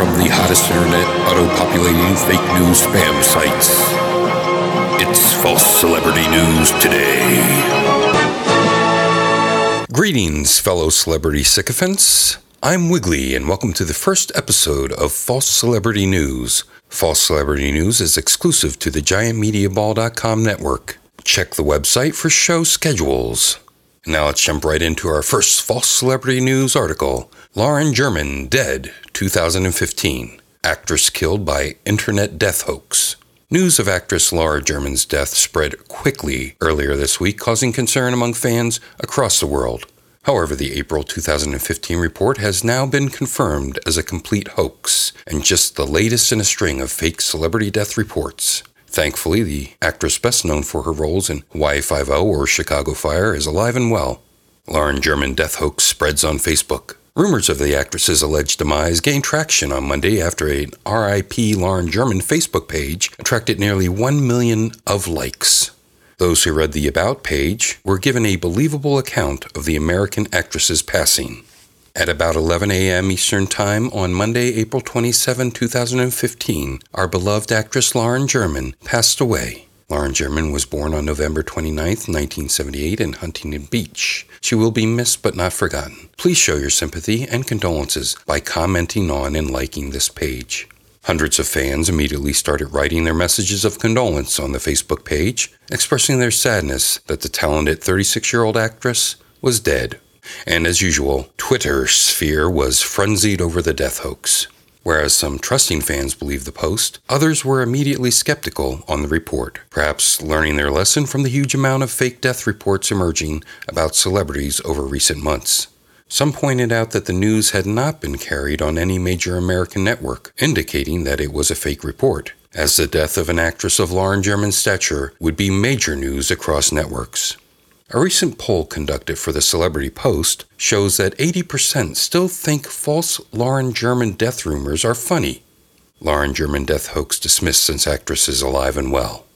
from the hottest internet auto-populating fake news spam sites. It's false celebrity news today. Greetings, fellow celebrity sycophants. I'm Wiggly, and welcome to the first episode of False Celebrity News. False Celebrity News is exclusive to the GiantMediaBall.com network. Check the website for show schedules. Now let's jump right into our first false celebrity news article. Lauren German dead 2015. Actress killed by internet death hoax. News of actress Laura German's death spread quickly earlier this week, causing concern among fans across the world. However, the April 2015 report has now been confirmed as a complete hoax and just the latest in a string of fake celebrity death reports. Thankfully, the actress best known for her roles in Hawaii Five-O oh or Chicago Fire is alive and well. Lauren German death hoax spreads on Facebook. Rumors of the actress's alleged demise gained traction on Monday after a RIP Lauren German Facebook page attracted nearly 1 million of likes. Those who read the About page were given a believable account of the American actress's passing. At about 11 a.m. Eastern Time on Monday, April 27, 2015, our beloved actress Lauren German passed away. Lauren German was born on November 29, 1978, in Huntington Beach. She will be missed but not forgotten. Please show your sympathy and condolences by commenting on and liking this page. Hundreds of fans immediately started writing their messages of condolence on the Facebook page, expressing their sadness that the talented 36 year old actress was dead. And as usual, Twitter sphere was frenzied over the death hoax. Whereas some trusting fans believed the post, others were immediately skeptical on the report, perhaps learning their lesson from the huge amount of fake death reports emerging about celebrities over recent months. Some pointed out that the news had not been carried on any major American network, indicating that it was a fake report, as the death of an actress of Lauren German's stature would be major news across networks. A recent poll conducted for the Celebrity Post shows that 80% still think false Lauren German death rumors are funny. Lauren German death hoax dismissed since actress is alive and well.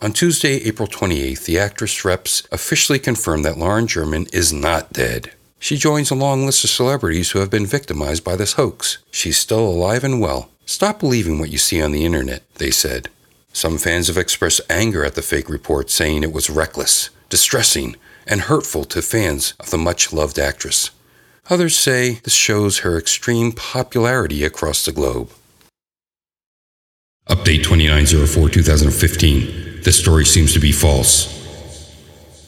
On Tuesday, April 28th, the actress reps officially confirmed that Lauren German is not dead. She joins a long list of celebrities who have been victimized by this hoax. She's still alive and well. Stop believing what you see on the internet, they said. Some fans have expressed anger at the fake report, saying it was reckless distressing, and hurtful to fans of the much loved actress. Others say this shows her extreme popularity across the globe. Update 2904 2015. This story seems to be false.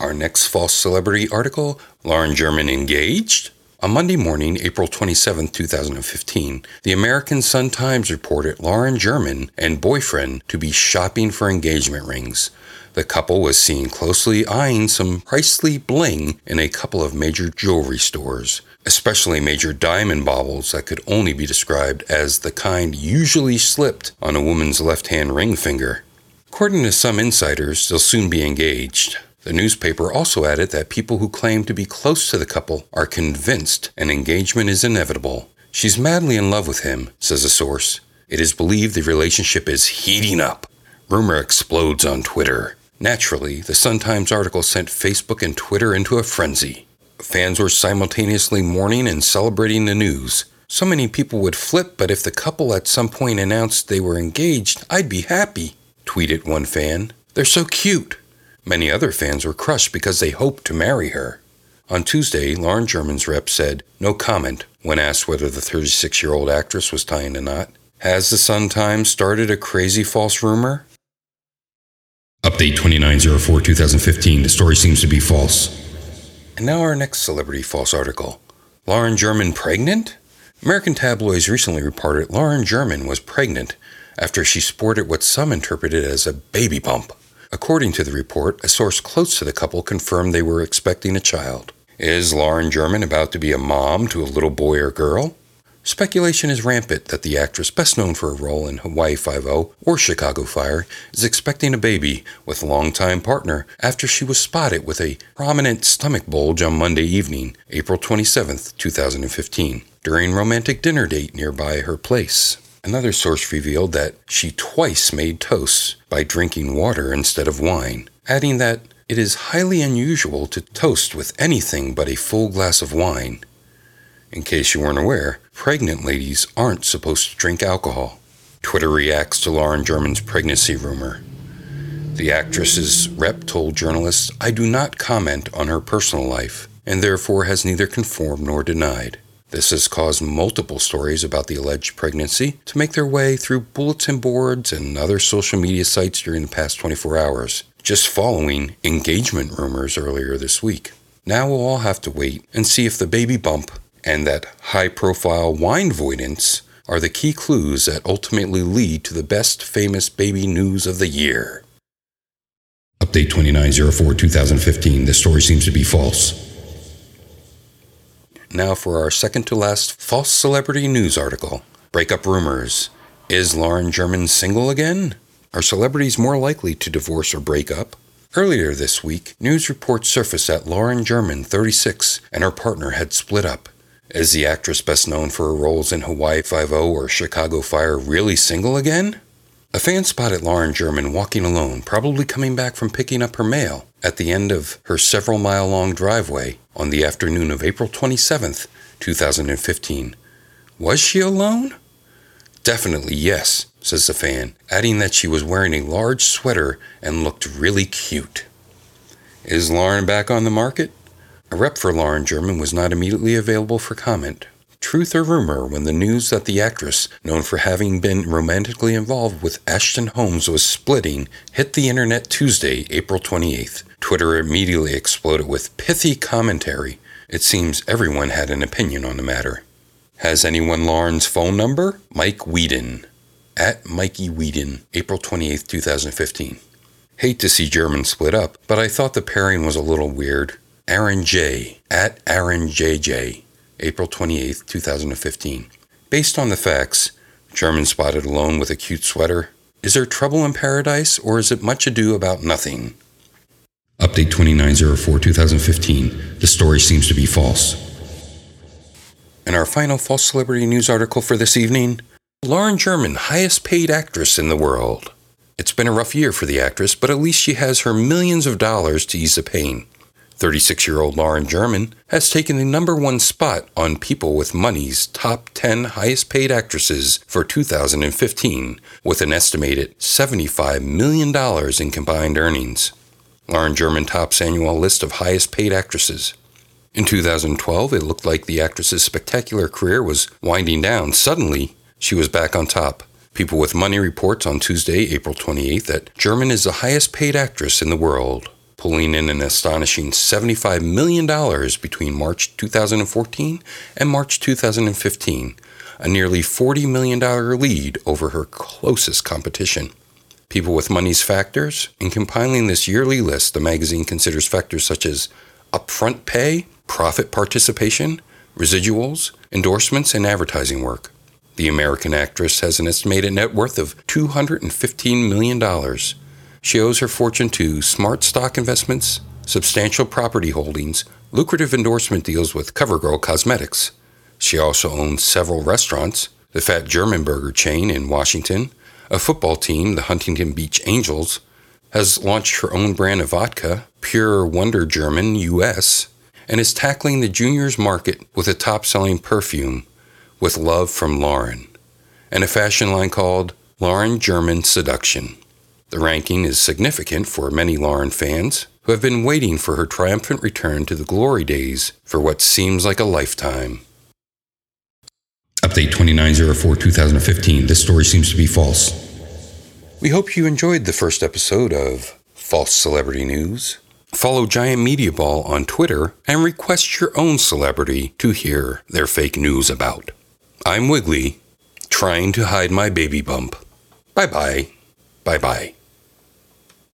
Our next false celebrity article Lauren German engaged? On Monday morning, April 27, 2015, the American Sun Times reported Lauren German and boyfriend to be shopping for engagement rings. The couple was seen closely eyeing some pricely bling in a couple of major jewelry stores, especially major diamond baubles that could only be described as the kind usually slipped on a woman's left hand ring finger. According to some insiders, they'll soon be engaged. The newspaper also added that people who claim to be close to the couple are convinced an engagement is inevitable. She's madly in love with him, says a source. It is believed the relationship is heating up. Rumor explodes on Twitter. Naturally, the Sun Times article sent Facebook and Twitter into a frenzy. Fans were simultaneously mourning and celebrating the news. So many people would flip, but if the couple at some point announced they were engaged, I'd be happy, tweeted one fan. They're so cute. Many other fans were crushed because they hoped to marry her. On Tuesday, Lauren German's rep said no comment when asked whether the 36 year old actress was tying a knot. Has the Sun Times started a crazy false rumor? Update 2904 2015. The story seems to be false. And now our next celebrity false article. Lauren German pregnant? American tabloids recently reported Lauren German was pregnant after she sported what some interpreted as a baby bump. According to the report, a source close to the couple confirmed they were expecting a child. Is Lauren German about to be a mom to a little boy or girl? Speculation is rampant that the actress, best known for her role in Hawaii Five-O or Chicago Fire, is expecting a baby with longtime partner after she was spotted with a prominent stomach bulge on Monday evening, April 27, 2015, during romantic dinner date nearby her place. Another source revealed that she twice made toasts by drinking water instead of wine, adding that it is highly unusual to toast with anything but a full glass of wine In case you weren't aware, pregnant ladies aren't supposed to drink alcohol. Twitter reacts to Lauren German's pregnancy rumor. The actress's rep told journalists, I do not comment on her personal life, and therefore has neither confirmed nor denied. This has caused multiple stories about the alleged pregnancy to make their way through bulletin boards and other social media sites during the past 24 hours, just following engagement rumors earlier this week. Now we'll all have to wait and see if the baby bump and that high profile wine voidance are the key clues that ultimately lead to the best famous baby news of the year. Update 2904 2015. The story seems to be false. Now for our second to last false celebrity news article. Breakup rumors. Is Lauren German single again? Are celebrities more likely to divorce or break up? Earlier this week, news reports surfaced that Lauren German, 36, and her partner had split up. Is the actress best known for her roles in Hawaii Five-O or Chicago Fire really single again? A fan spotted Lauren German walking alone, probably coming back from picking up her mail, at the end of her several mile long driveway on the afternoon of April 27, 2015. Was she alone? Definitely yes, says the fan, adding that she was wearing a large sweater and looked really cute. Is Lauren back on the market? A rep for Lauren German was not immediately available for comment truth or rumor when the news that the actress, known for having been romantically involved with Ashton Holmes, was splitting, hit the internet Tuesday, April 28th. Twitter immediately exploded with pithy commentary. It seems everyone had an opinion on the matter. Has anyone Lauren's phone number? Mike Whedon. At Mikey Whedon, April 28, 2015. Hate to see German split up, but I thought the pairing was a little weird. Aaron J. At Aaron JJ. April 28, 2015. Based on the facts, German spotted alone with a cute sweater. Is there trouble in paradise, or is it much ado about nothing? Update 2904 2015. The story seems to be false. And our final false celebrity news article for this evening Lauren German, highest paid actress in the world. It's been a rough year for the actress, but at least she has her millions of dollars to ease the pain. 36 year old Lauren German has taken the number one spot on People with Money's top 10 highest paid actresses for 2015, with an estimated $75 million in combined earnings. Lauren German tops annual list of highest paid actresses. In 2012, it looked like the actress's spectacular career was winding down. Suddenly, she was back on top. People with Money reports on Tuesday, April 28th, that German is the highest paid actress in the world pulling in an astonishing $75 million between March 2014 and March 2015, a nearly $40 million lead over her closest competition. People with Money's factors, in compiling this yearly list, the magazine considers factors such as upfront pay, profit participation, residuals, endorsements, and advertising work. The American actress has an estimated net worth of $215 million she owes her fortune to smart stock investments, substantial property holdings, lucrative endorsement deals with CoverGirl Cosmetics. She also owns several restaurants, the Fat German Burger chain in Washington, a football team, the Huntington Beach Angels, has launched her own brand of vodka, Pure Wonder German US, and is tackling the juniors market with a top selling perfume, With Love from Lauren, and a fashion line called Lauren German Seduction. The ranking is significant for many Lauren fans who have been waiting for her triumphant return to the glory days for what seems like a lifetime. Update 2904 2015. This story seems to be false. We hope you enjoyed the first episode of False Celebrity News. Follow Giant Media Ball on Twitter and request your own celebrity to hear their fake news about. I'm Wiggly, trying to hide my baby bump. Bye bye. Bye bye.